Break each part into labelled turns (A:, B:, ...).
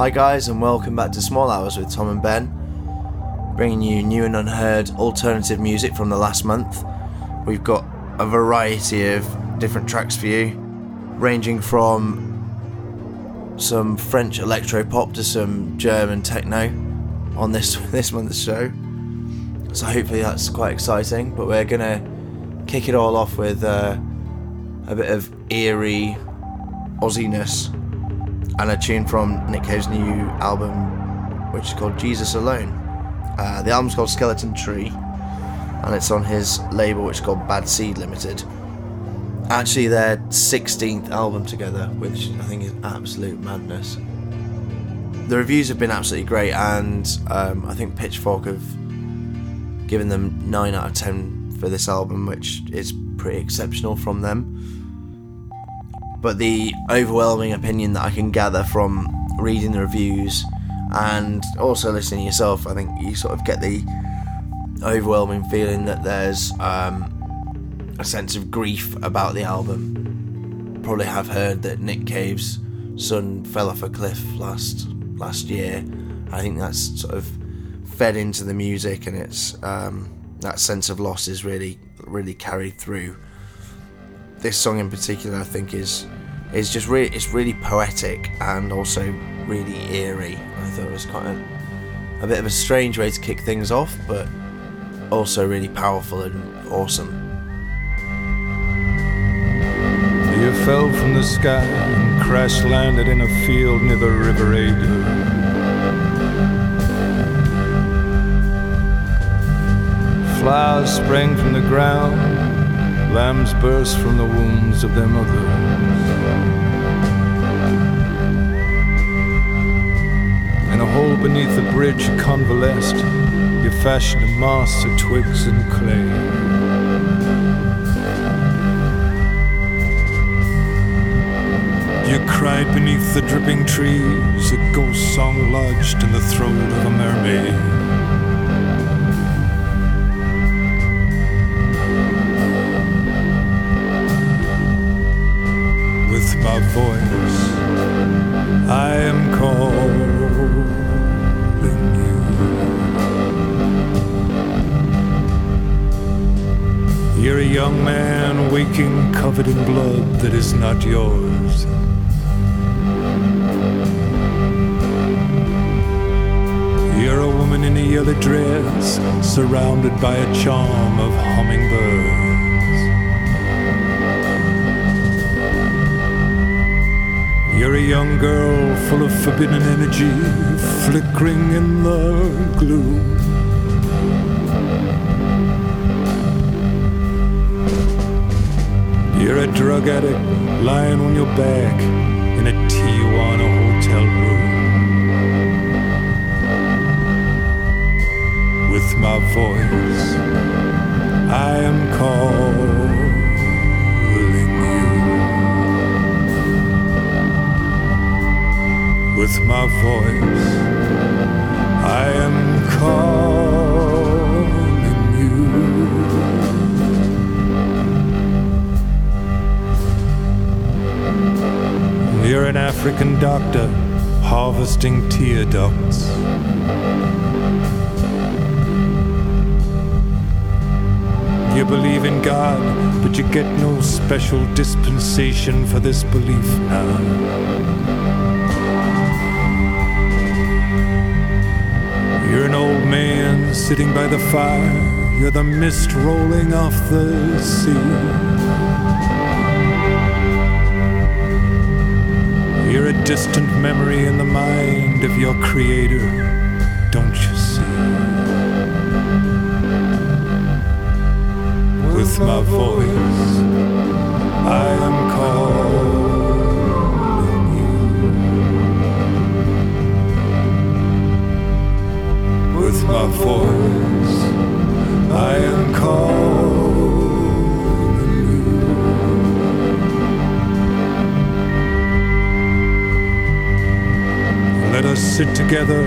A: Hi, guys, and welcome back to Small Hours with Tom and Ben, bringing you new and unheard alternative music from the last month. We've got a variety of different tracks for you, ranging from some French electro pop to some German techno on this this month's show. So hopefully that's quite exciting. But we're gonna kick it all off with uh, a bit of eerie Aussiness and a tune from Nick Cave's new album, which is called Jesus Alone. Uh, the album's called Skeleton Tree, and it's on his label, which is called Bad Seed Limited. Actually, their 16th album together, which I think is absolute madness. The reviews have been absolutely great, and um, I think Pitchfork have given them 9 out of 10 for this album, which is pretty exceptional from them but the overwhelming opinion that I can gather from reading the reviews and also listening yourself, I think you sort of get the overwhelming feeling that there's um, a sense of grief about the album. Probably have heard that Nick Cave's son fell off a cliff last last year. I think that's sort of fed into the music, and it's um, that sense of loss is really really carried through this song in particular, I think, is is just really it's really poetic and also really eerie. I thought it was quite a, a bit of a strange way to kick things off, but also really powerful and awesome.
B: You fell from the sky and crash landed in a field near the River Adur. Flowers sprang from the ground Lambs burst from the wombs of their mothers. In a hole beneath the bridge you convalesced, you fashioned a mass of twigs and clay. You cried beneath the dripping trees, a ghost song lodged in the throat of a mermaid. Voice. I am calling you. You're a young man waking covered in blood that is not yours. You're a woman in a yellow dress, surrounded by a charm of hummingbirds. You're a young girl full of forbidden energy, flickering in the gloom. You're a drug addict lying on your back in a Tijuana hotel room. With my voice, I am called. With my voice. I am calling you. You're an African doctor harvesting tear ducts. You believe in God, but you get no special dispensation for this belief now. You're an old man sitting by the fire. You're the mist rolling off the sea. You're a distant memory in the mind of your creator, don't you see? With my voice, I am called. My voice. I am calling you. Let us sit together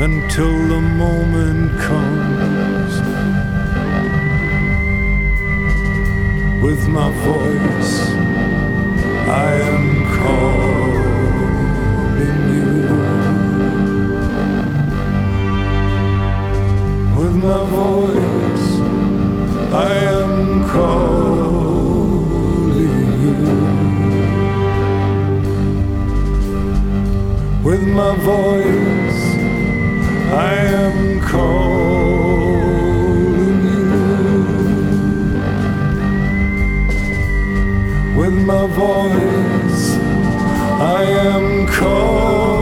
B: until the moment comes. With my voice, I am calling my voice, I am calling you. With my voice, I am calling you. With my voice, I am calling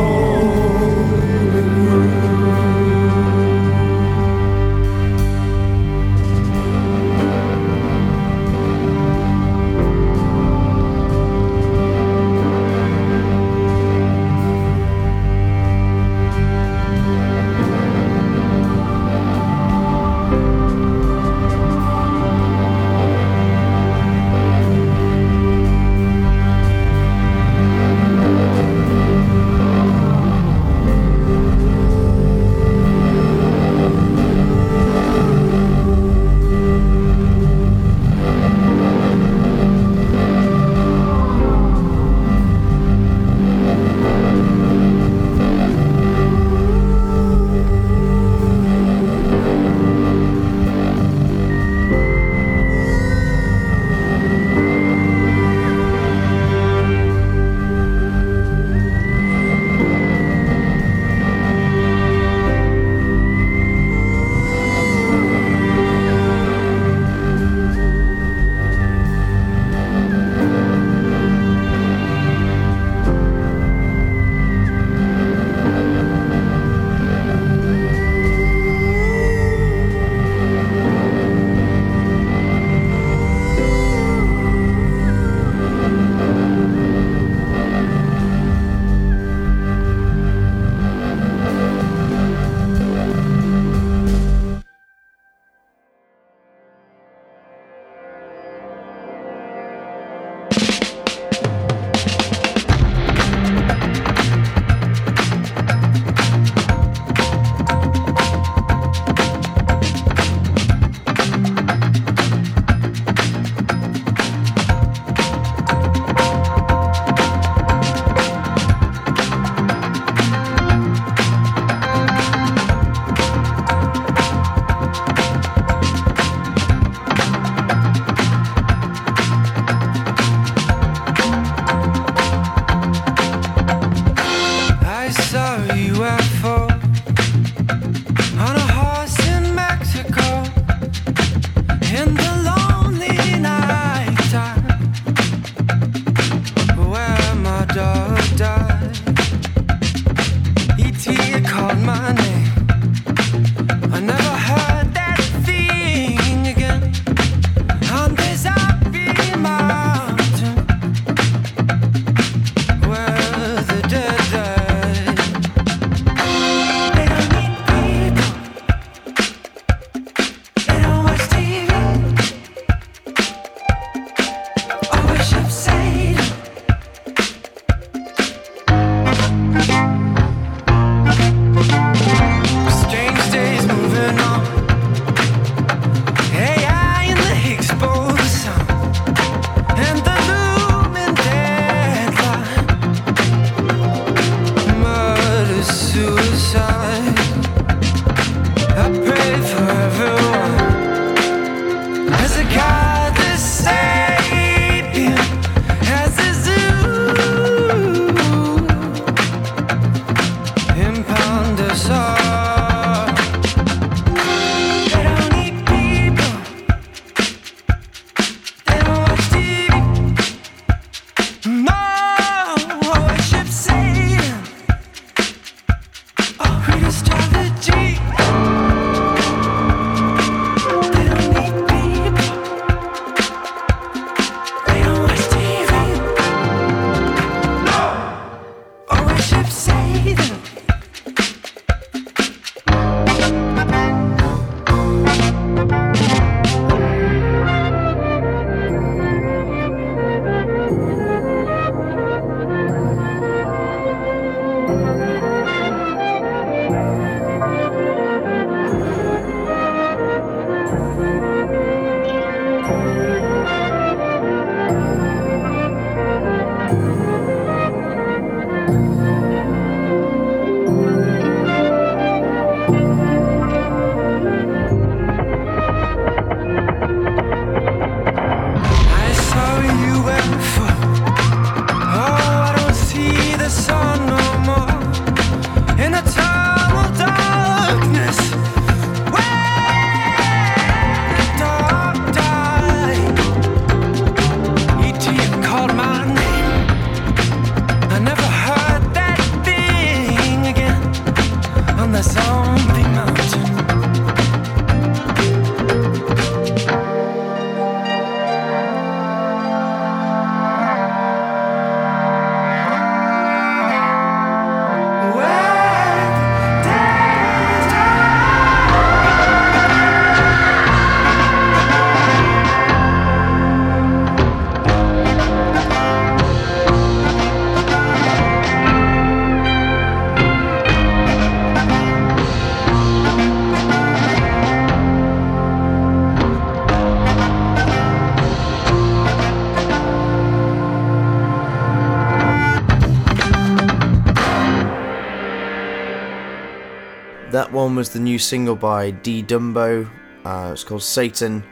A: was the new single by D Dumbo. Uh, it's called Satan,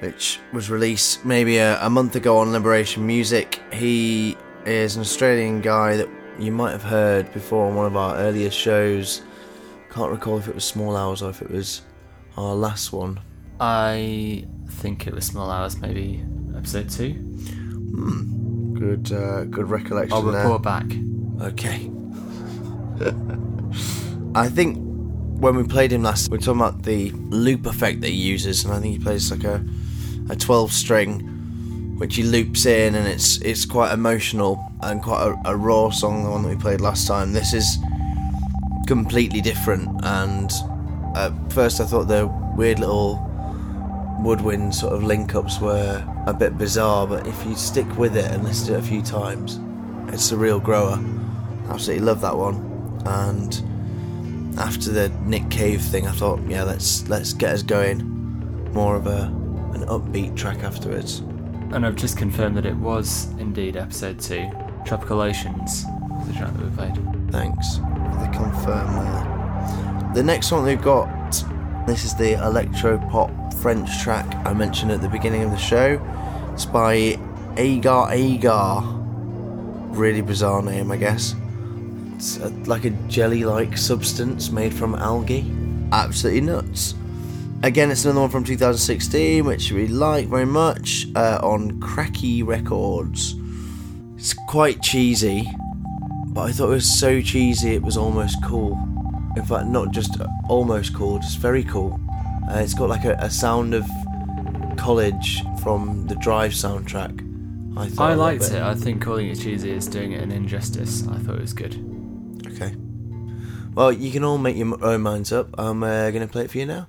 A: which was released maybe a, a month ago on Liberation Music. He is an Australian guy that you might have heard before on one of our earlier shows. Can't recall if it was Small Hours or if it was our last one.
C: I think it was Small Hours, maybe episode two.
A: Hmm. Good, uh, good recollection.
C: I'll
A: there.
C: report back.
A: Okay. I think when we played him last, we were talking about the loop effect that he uses, and I think he plays like a a 12 string, which he loops in, and it's it's quite emotional and quite a, a raw song. The one that we played last time. This is completely different, and at first I thought the weird little woodwind sort of link ups were a bit bizarre, but if you stick with it and listen to it a few times, it's a real grower. Absolutely love that one. And after the Nick Cave thing, I thought, yeah, let's let's get us going. More of a an upbeat track afterwards.
C: And I've just confirmed that it was indeed episode two. Tropical Oceans was the track that we played.
A: Thanks for the confirm there. The next one we've got, this is the electro pop French track I mentioned at the beginning of the show. It's by Agar Agar. Really bizarre name, I guess. It's a, like a jelly like substance made from algae. Absolutely nuts. Again, it's another one from 2016, which we like very much uh, on Cracki Records. It's quite cheesy, but I thought it was so cheesy it was almost cool. In fact, not just almost cool, just very cool. Uh, it's got like a, a sound of college from the Drive soundtrack. I thought
C: I
A: a little
C: liked it. I think calling it cheesy is doing it an injustice. I thought it was good.
A: Okay. Well, you can all make your own minds up. I'm uh, going to play it for you now.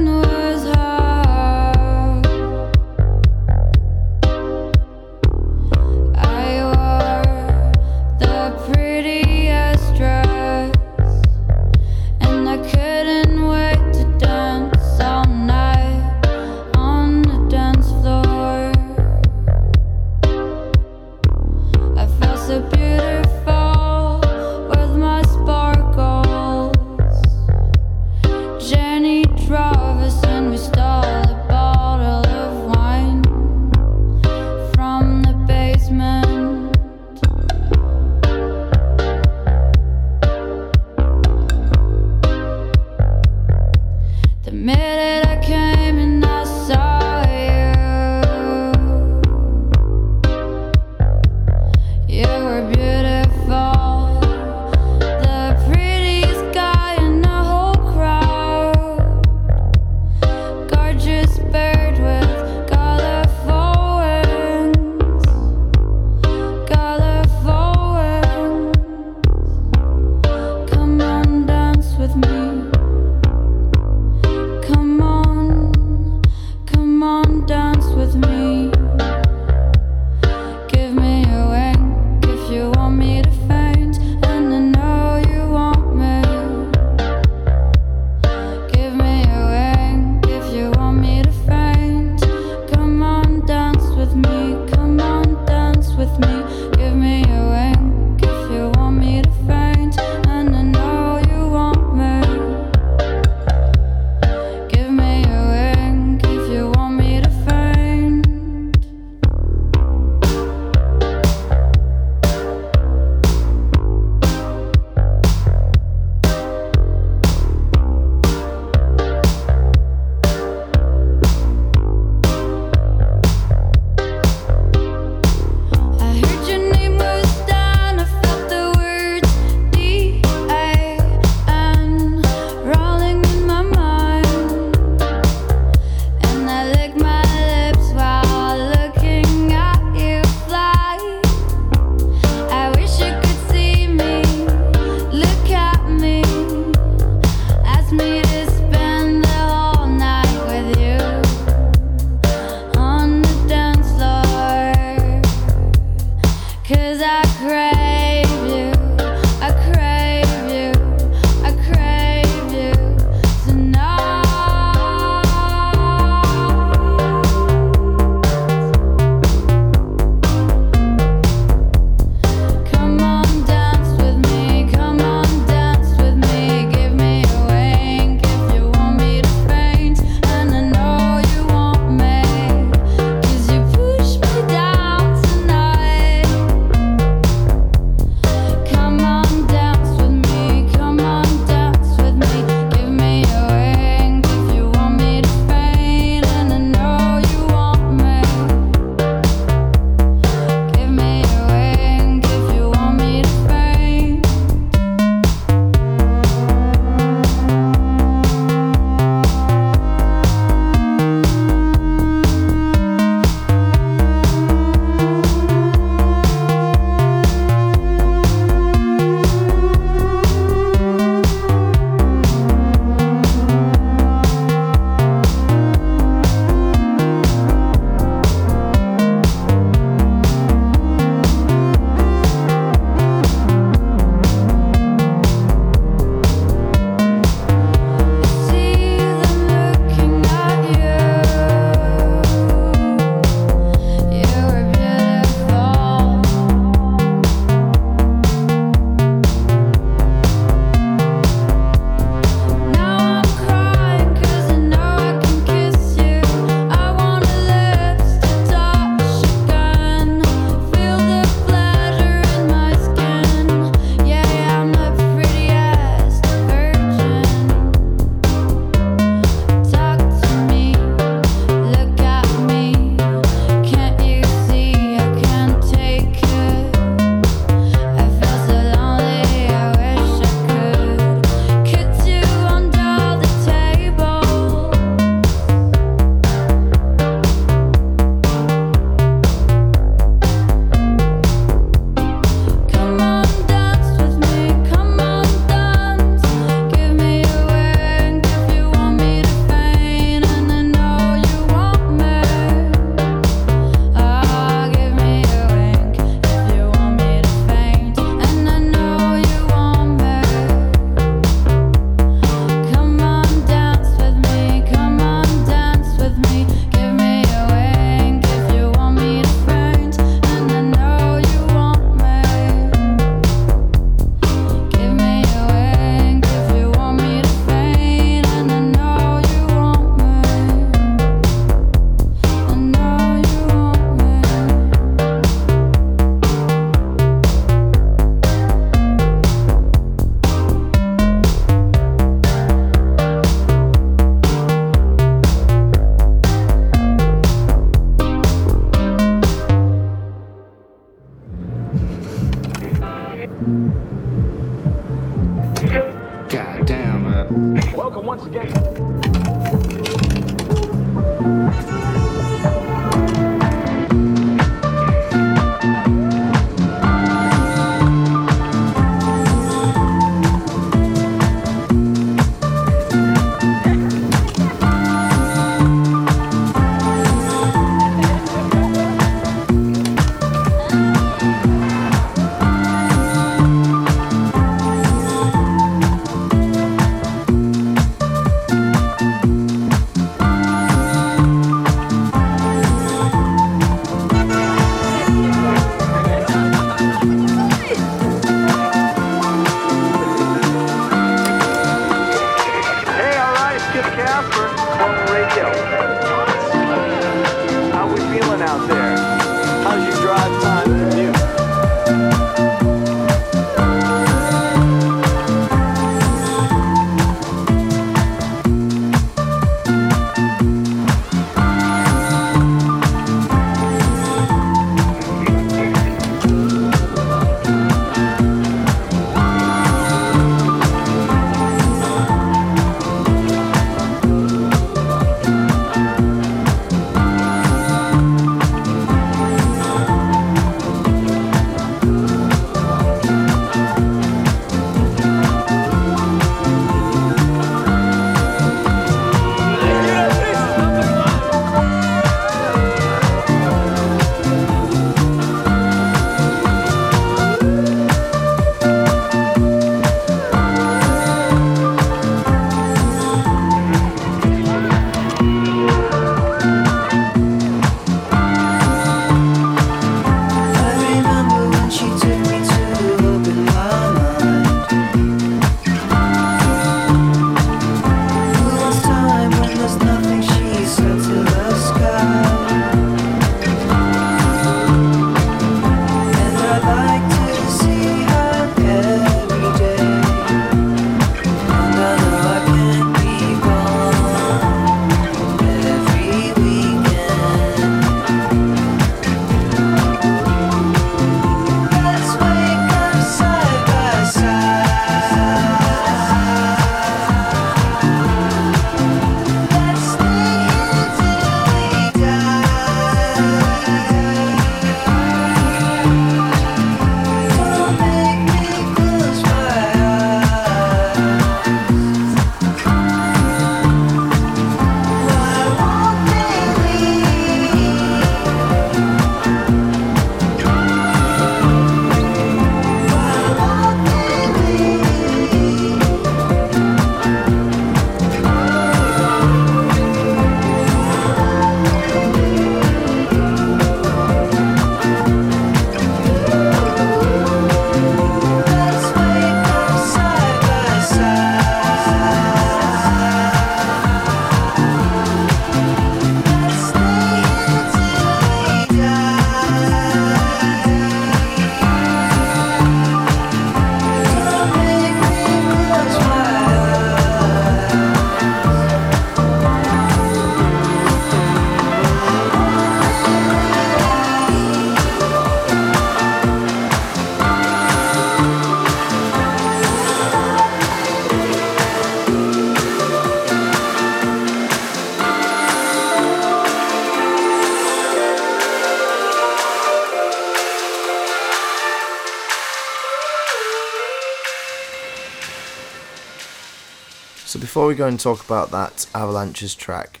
A: Before we go and talk about that Avalanches track,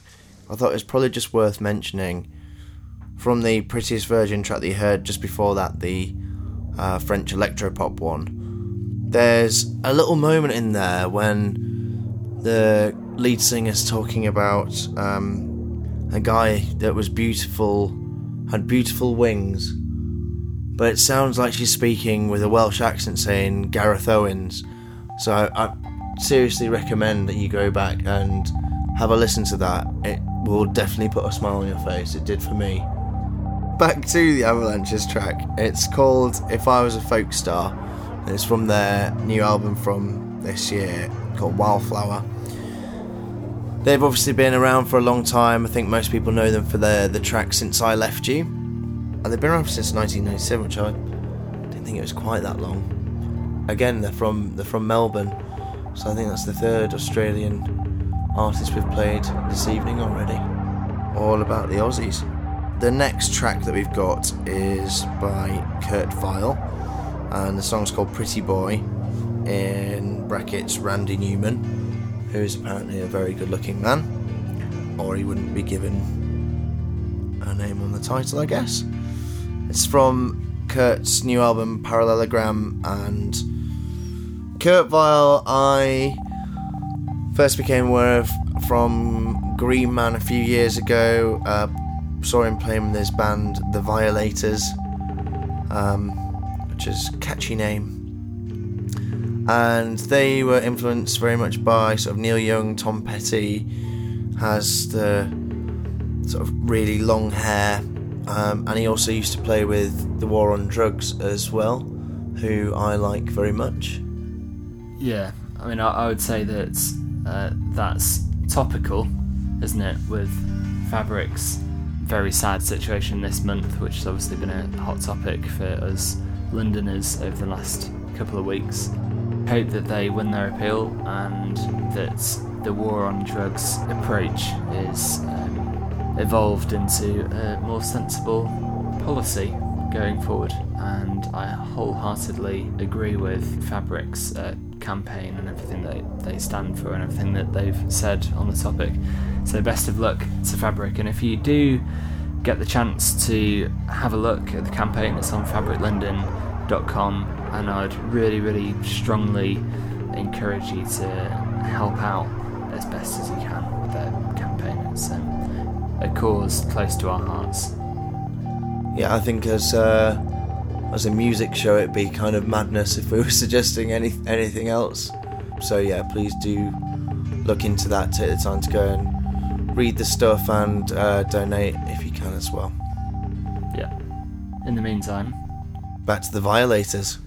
A: I thought it was probably just worth mentioning from the Prettiest Virgin track that you heard just before that, the uh, French electropop one. There's a little moment in there when the lead singer's talking about um, a guy that was beautiful, had beautiful wings, but it sounds like she's speaking with a Welsh accent saying Gareth Owens. So I seriously recommend that you go back and have a listen to that. It will definitely put a smile on your face. It did for me. Back to the Avalanches track. It's called If I Was a Folk Star. It's from their new album from this year called Wildflower. They've obviously been around for a long time. I think most people know them for their the track Since I Left You. And they've been around since 1997, which I didn't think it was quite that long. Again, they're from they're from Melbourne, so I think that's the third Australian artist we've played this evening already. All about the Aussies. The next track that we've got is by Kurt Vile, and the song's called Pretty Boy, in brackets Randy Newman, who is apparently a very good looking man, or he wouldn't be given a name on the title, I guess. It's from Kurt's new album Parallelogram, and Kurt Vile, I first became aware of from Green Man a few years ago. Uh, saw him playing with his band The Violators, um, which is catchy name. And they were influenced very much by sort of Neil Young, Tom Petty has the sort of really long hair, um, and he also used to play with The War on Drugs as well, who I like very much.
C: Yeah, I mean, I, I would say that uh, that's topical, isn't it? With Fabric's very sad situation this month, which has obviously been a hot topic for us Londoners over the last couple of weeks. Hope that they win their appeal and that the war on drugs approach is um, evolved into a more sensible policy going forward. And I wholeheartedly agree with Fabric's uh, campaign and everything that they stand for and everything that they've said on the topic. So, best of luck to Fabric. And if you do get the chance to have a look at the campaign, it's on fabriclondon.com. And I'd really, really strongly encourage you to help out as best as you can with their campaign. It's um, a cause close to our hearts.
A: Yeah, I think as uh, as a music show, it'd be kind of madness if we were suggesting any anything else. So yeah, please do look into that. Take the time to go and read the stuff and uh, donate if you can as well.
C: Yeah. In the meantime,
A: Back to the Violators.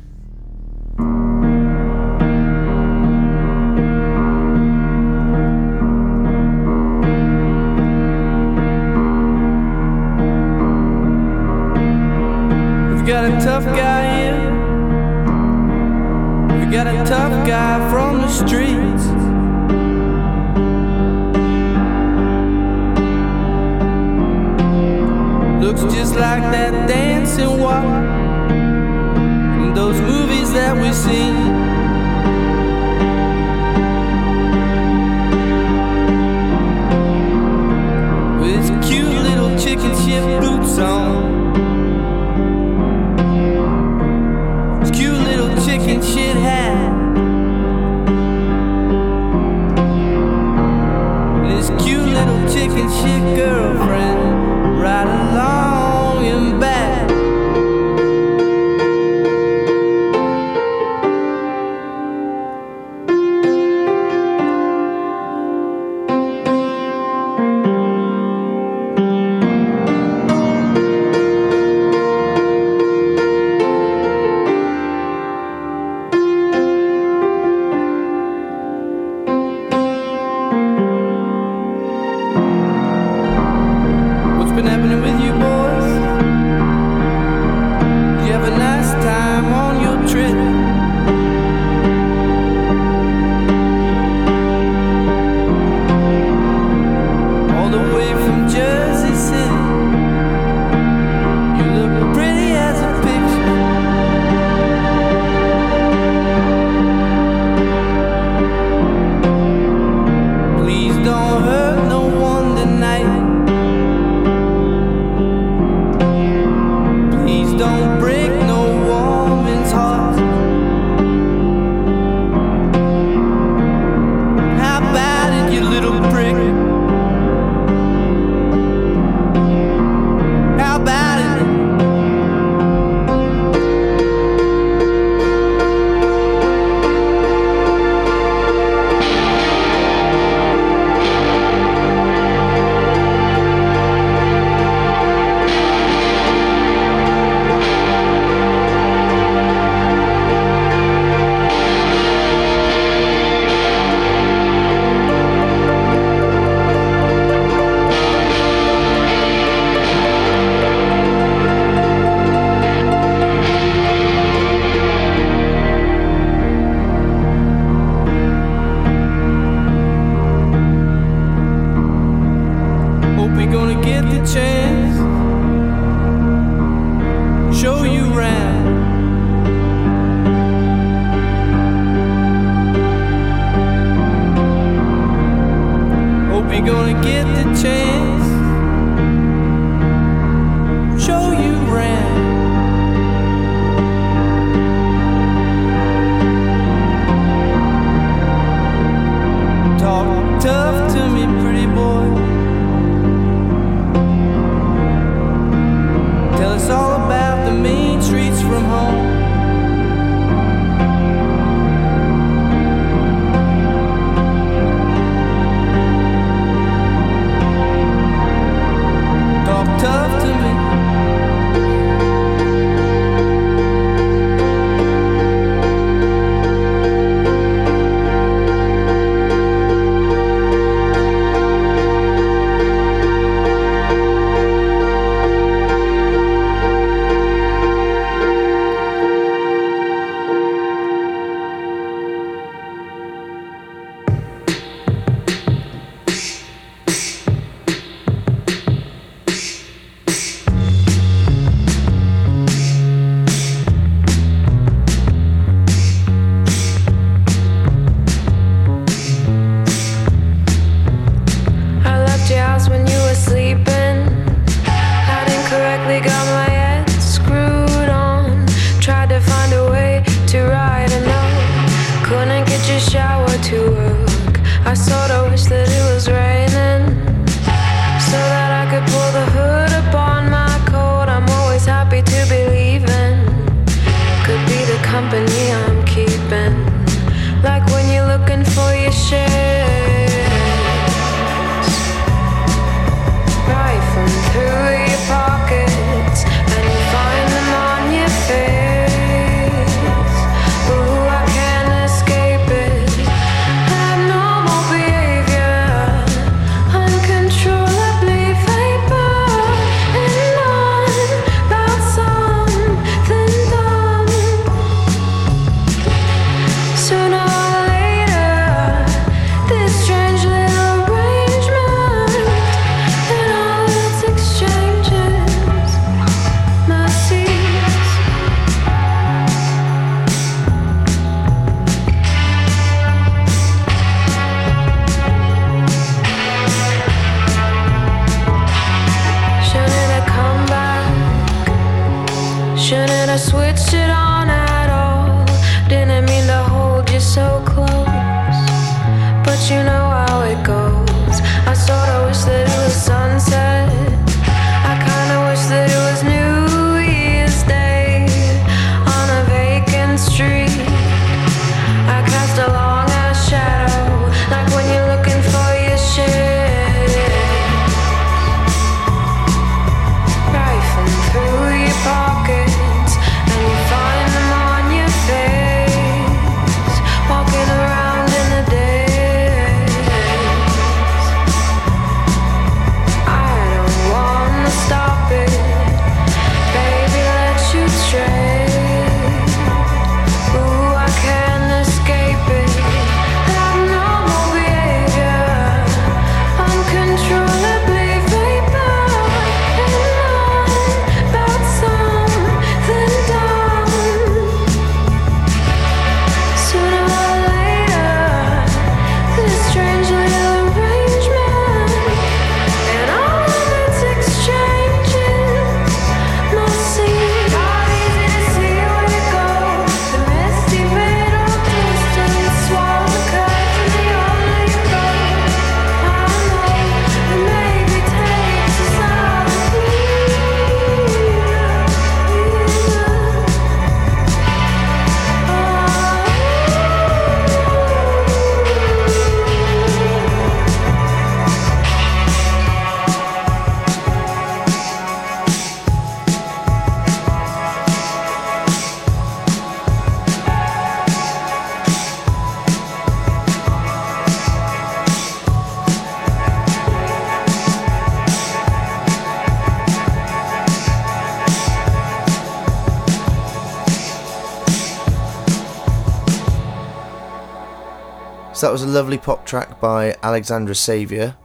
D: So that was a
A: lovely pop track by Alexandra Savior,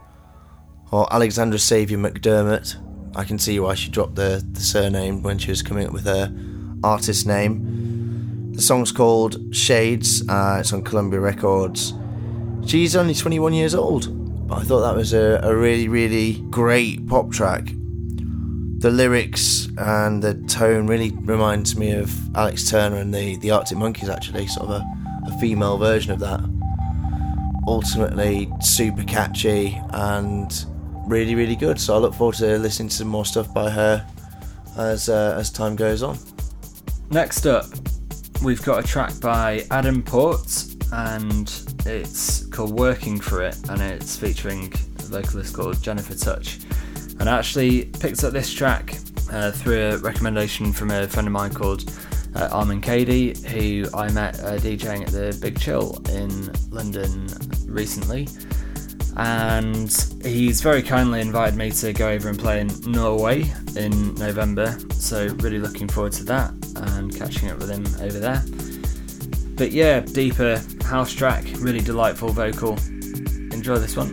A: or Alexandra Savior McDermott. I can see why she dropped the, the surname when she was coming up with her artist name. The song's called Shades, uh, it's on Columbia Records. She's only 21 years old, but I thought that was a, a really, really great pop track. The lyrics and the tone really reminds me of Alex Turner and the, the Arctic Monkeys, actually, sort of a, a female version of that. Ultimately, super catchy and really, really good. So I look forward to listening to some more stuff by her as uh, as time goes on.
C: Next up, we've got a track by Adam Port, and it's called Working for It, and it's featuring a vocalist called Jennifer Touch. And I actually picked up this track uh, through a recommendation from a friend of mine called uh, Armin Cady, who I met uh, DJing at the Big Chill in London recently. And he's very kindly invited me to go over and play in Norway in November. So, really looking forward to that and catching up with him over there. But yeah, deeper house track, really delightful vocal. Enjoy this one.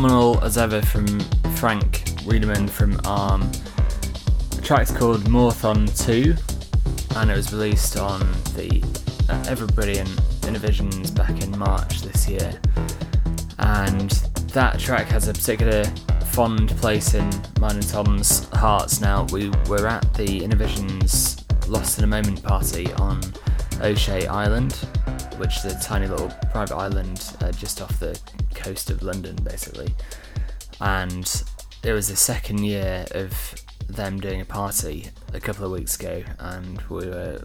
C: Phenomenal as ever from Frank Wiedemann from Âme. The track's called Morthon 2 and it was released on the uh, ever brilliant Innervisions back in March this year. And that track has a particular fond place in mine and Tom's hearts now. We were at the Innervisions Lost in a Moment party on Osea Island, which is a tiny little private island uh, just off the coast of London, basically. And it was the second year of them doing a party a couple of weeks ago, and we were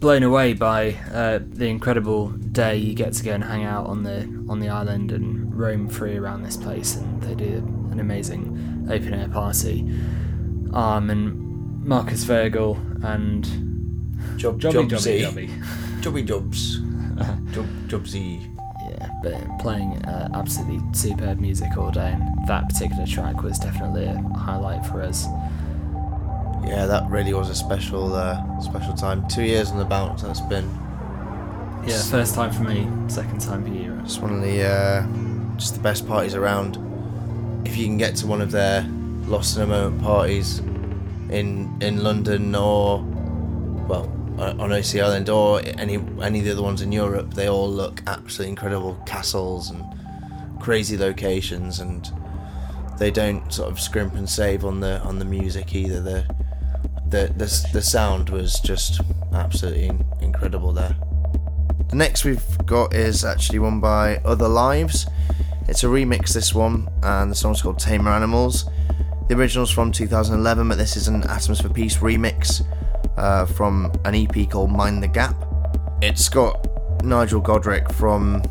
C: blown away by uh, the incredible day you get to go and hang out on the on the island and roam free around this place. And they do an amazing open air party. Um, and Marcus Worgull and
A: Job,
C: Jobby
A: Jobsy.
C: Jobby Jobby.
A: Jobby Jobs. Job, Jobsy.
C: But playing uh, absolutely superb music all day, and that particular track was definitely a highlight for us.
A: Yeah, that really was a special, uh, special time. Two years on the bounce. That's been
C: Yeah, first time for me, second time for you.
A: It's one of the, uh, just the best parties around. If you can get to one of their lost in a moment parties in in London or well Uh, on Osea Island or any any of the other ones in Europe, they all look absolutely incredible castles and crazy locations, and they don't sort of scrimp and save on the on the music either. The the the, the sound was just absolutely incredible there. The next we've got is actually one by Other Lives. It's a remix, this one, and the song's called Tamer Animals. The original's from 2011, but this is an Atoms for Peace remix uh, from an EP called Mind the Gap. It's got Nigel Godrich from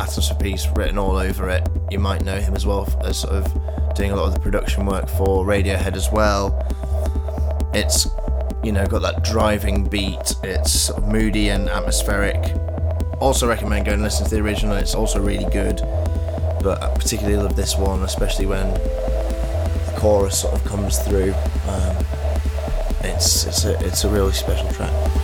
A: Atoms for Peace written all over it. You might know him as well as sort of doing a lot of the production work for Radiohead as well. It's you know got that driving beat. It's sort of moody and atmospheric. Also recommend going and listen to the original. It's also really good, but I particularly love this one, especially when the chorus sort of comes through. Um, it's it's a it's a really special track.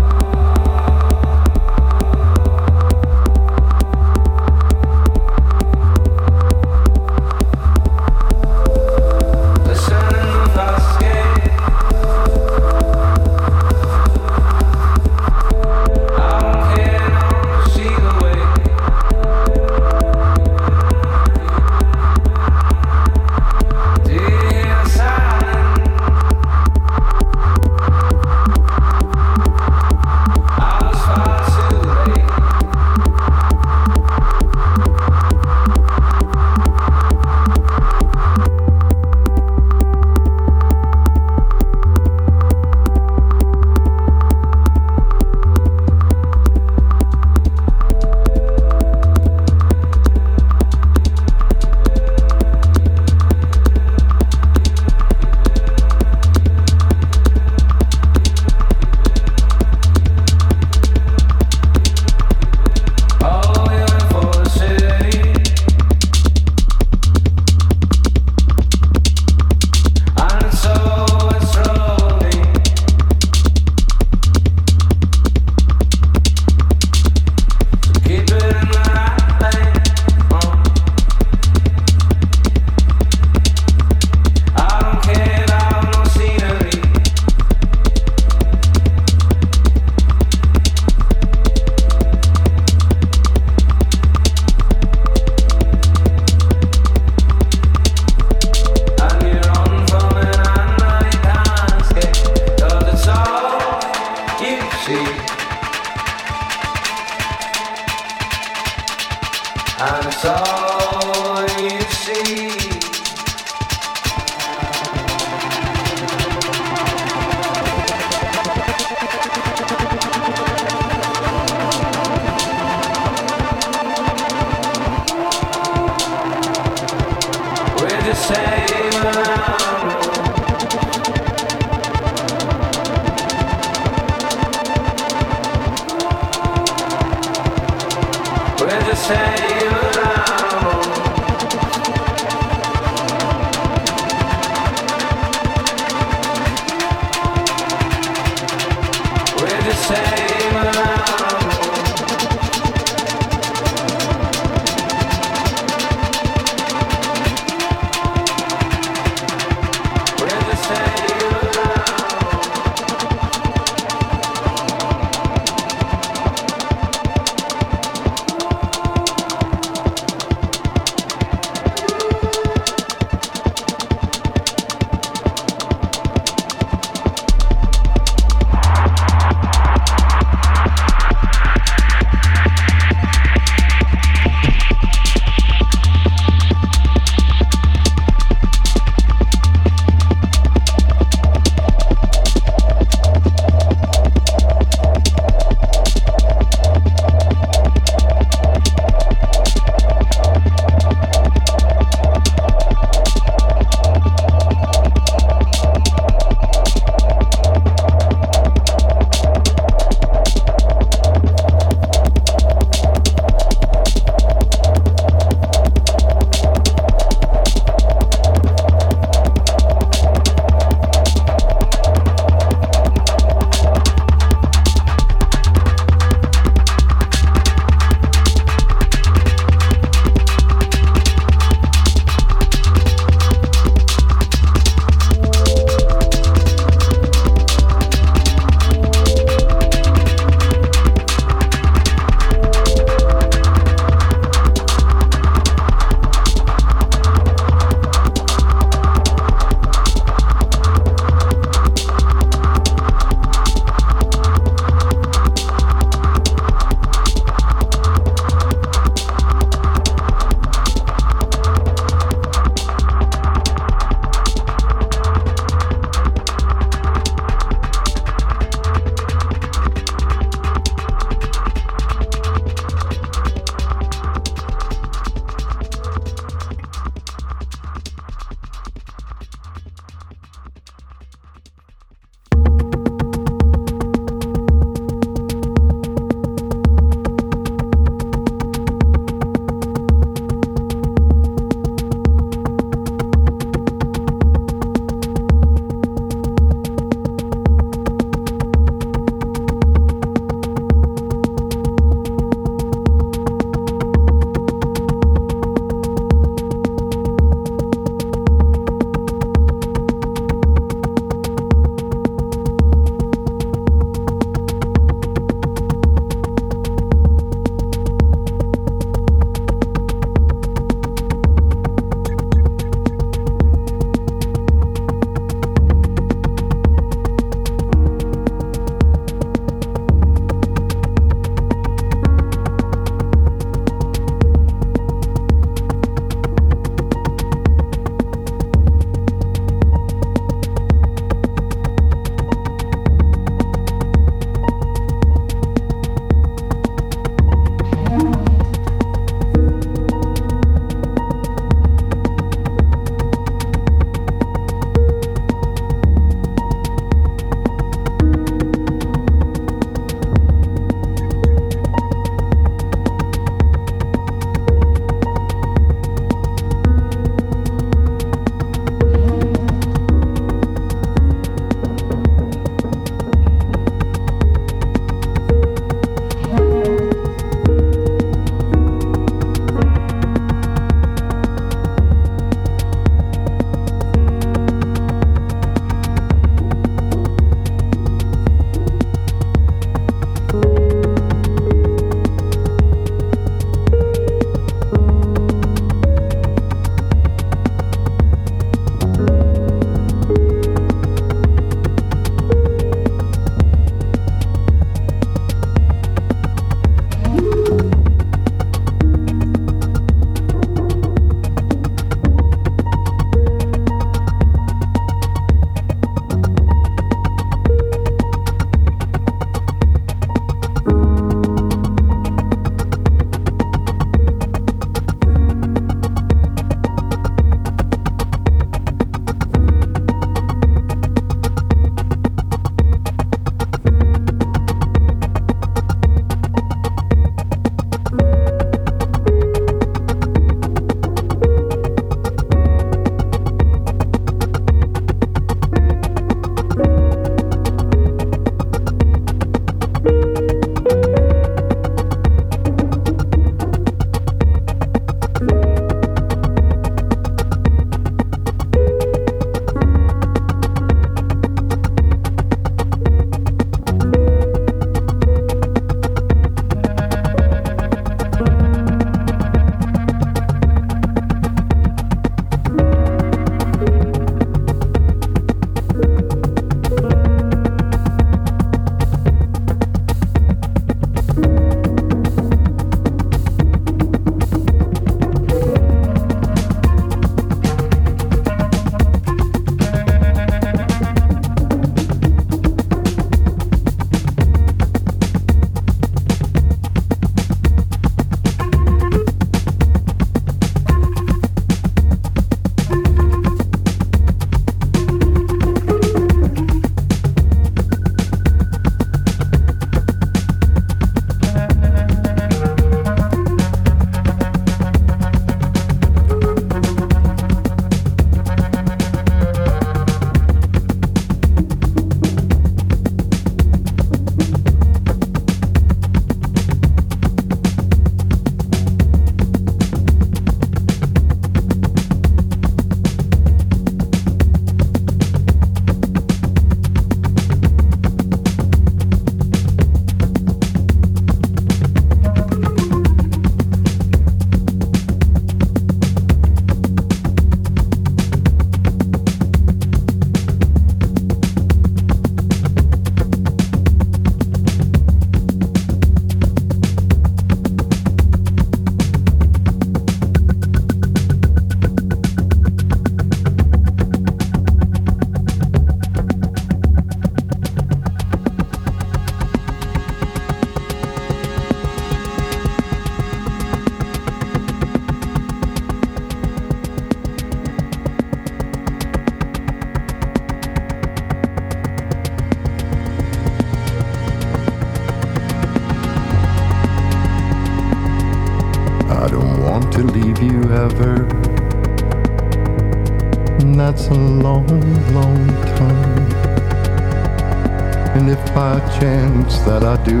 E: Chance that I do,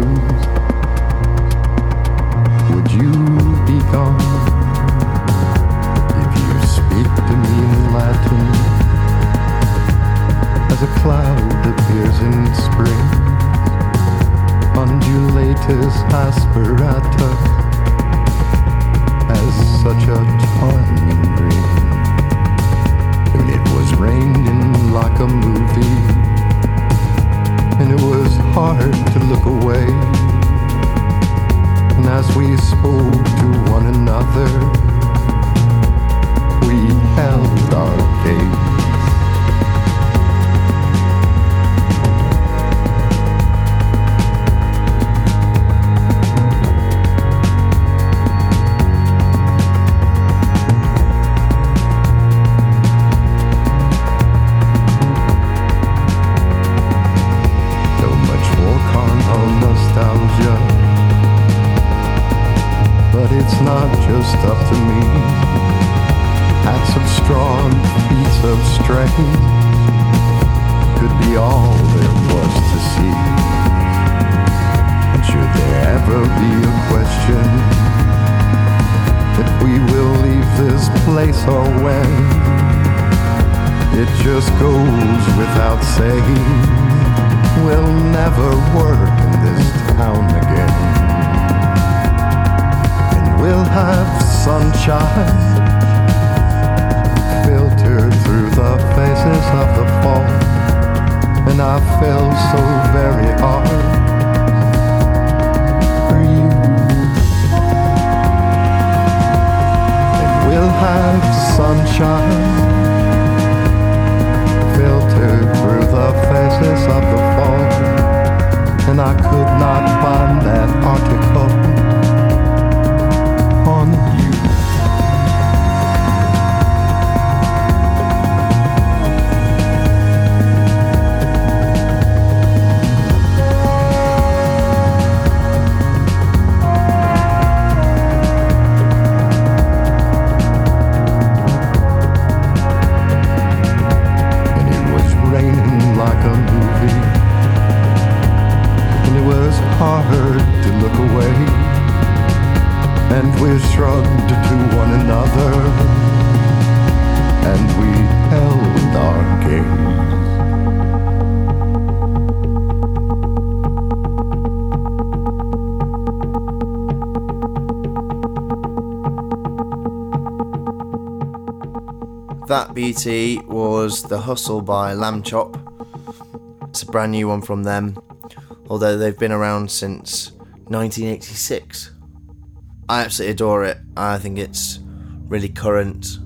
E: would you be gone? If you speak to me in Latin, as a cloud that appears in spring, undulatus aspirata, as such a charming dream. And it was raining like a movie, and it was hard to look away. And as we spoke to one another, we held our gaze. Just up to me. Acts of strong feats of strength could be all there was to see. Should there ever be a question if we will leave this place or when, it just goes without saying we'll never work in this town again. We'll have sunshine filtered through the faces of the fall. And I fell so very hard for you. We'll have sunshine filtered through the faces of the fall. And I could not find that article
A: Beauty was The Hustle by Lambchop. It's a brand new one from them, although they've been around since 1986. I absolutely adore it. I think it's really current.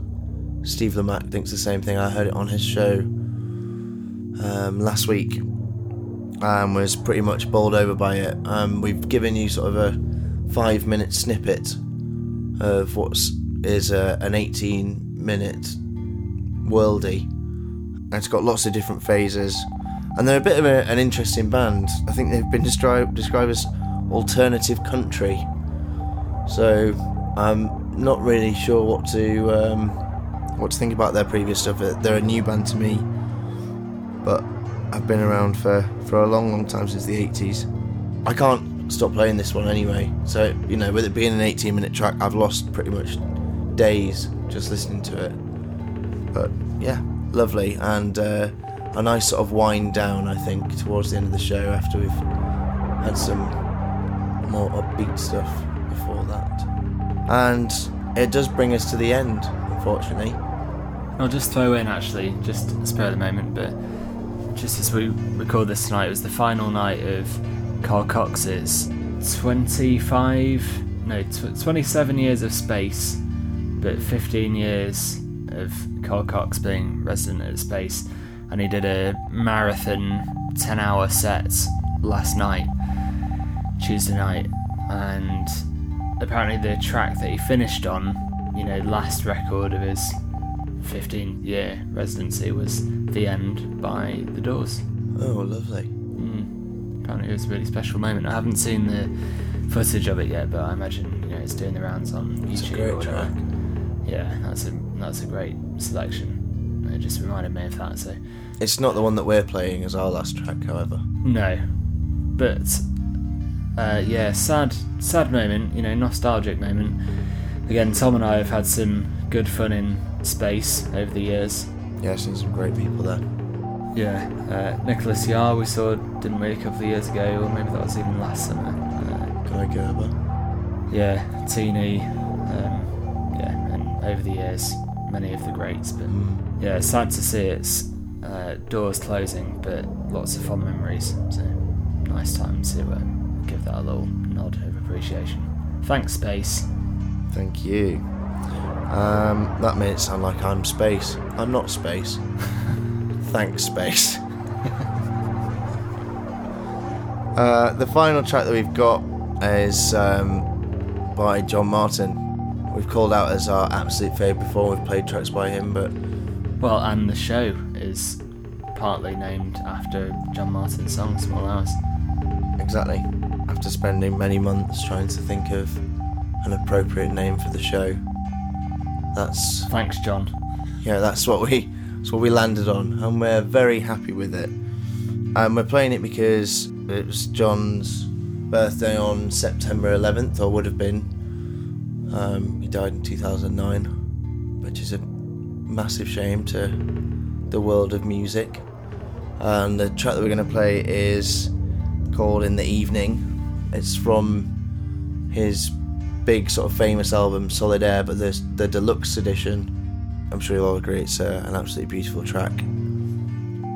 A: Steve Lamacq thinks the same thing. I heard it on his show um, last week and was pretty much bowled over by it. Um, we've given you sort of a five minute snippet of what is a, an 18 minute worldy. And it's got lots of different phases. And they're a bit of a, an interesting band. I think they've been described described as alternative country. So I'm not really sure what to um, what to think about their previous stuff. They're a new band to me, but I've been around for, for a long, long time since the 80s. I can't stop playing this one anyway. So you know, with it being an 18 minute track, I've lost pretty much days just listening to it. But yeah, lovely and uh, a nice sort of wind down. I think towards the end of the show after we've had some more upbeat stuff before that, and it does bring us to the end, unfortunately.
C: I'll just throw in actually, just spare the moment, but just as we record this tonight, it was the final night of Carl Cox's 25, no, tw- 27 years of space, but 15 years of Carl Cox being resident at space, and he did a marathon 10 hour set last night, Tuesday night, and apparently the track that he finished on, you know, last record of his 15 year residency was The End by The Doors.
A: Oh, lovely.
C: Mm. Apparently, it was a really special moment. I haven't seen the footage of it yet, but I imagine you know it's doing the rounds on YouTube.
A: It's a great track.
C: Yeah, that's a that's a great selection.
B: It just reminded me of that. So
A: It's not the one that we're playing as our last track, however.
B: no, but uh, yeah, sad, sad moment. You know, nostalgic moment. Again, Tom and I have had some good fun in space over the years.
A: Yeah, I've seen some great people there.
B: Yeah, uh, Nicolas Jaar we saw, didn't we, a couple of years ago, or maybe that was even last summer. Uh,
A: Guy Gerber.
B: yeah, Teeny, um, yeah, and over the years, many of the greats. But yeah, it's sad to see its uh, doors closing, but lots of fond memories. So nice time to uh, give that a little nod of appreciation. Thanks, Space.
A: Thank you. Um, that made it sound like I'm space. I'm not space. Thanks, space. uh, the final track that we've got is um, by John Martyn. We've called out as our absolute favourite before. We've played tracks by him, but
B: Well, and the show is partly named after John Martyn's song "Small Hours."
A: exactly. After spending many months trying to think of an appropriate name for the show, that's
B: Thanks, John.
A: yeah, that's what we that's what we landed on, and we're very happy with it. And we're playing it because it was John's birthday on September 11th, or would have been. Um, he died in 2009, which is a massive shame to the world of music. And the track that we're going to play is called "In the Evening." It's from his big sort of famous album Solid Air, but there's the deluxe edition. I'm sure you'll all agree it's uh, an absolutely beautiful track.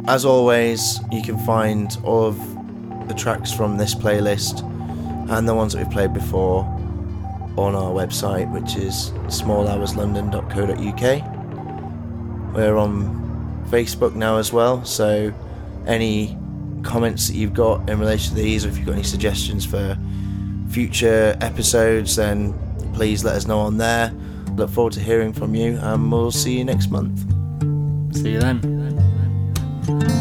A: As always, you can find all of the tracks from this playlist and the ones that we've played before on our website, which is smallhourslondon.co.uk. We're on Facebook now as well, so any comments that you've got in relation to these, or if you've got any suggestions for future episodes, then please let us know on there. Look forward to hearing from you, and we'll see you next month.
B: See you then.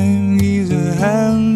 F: Time a hanging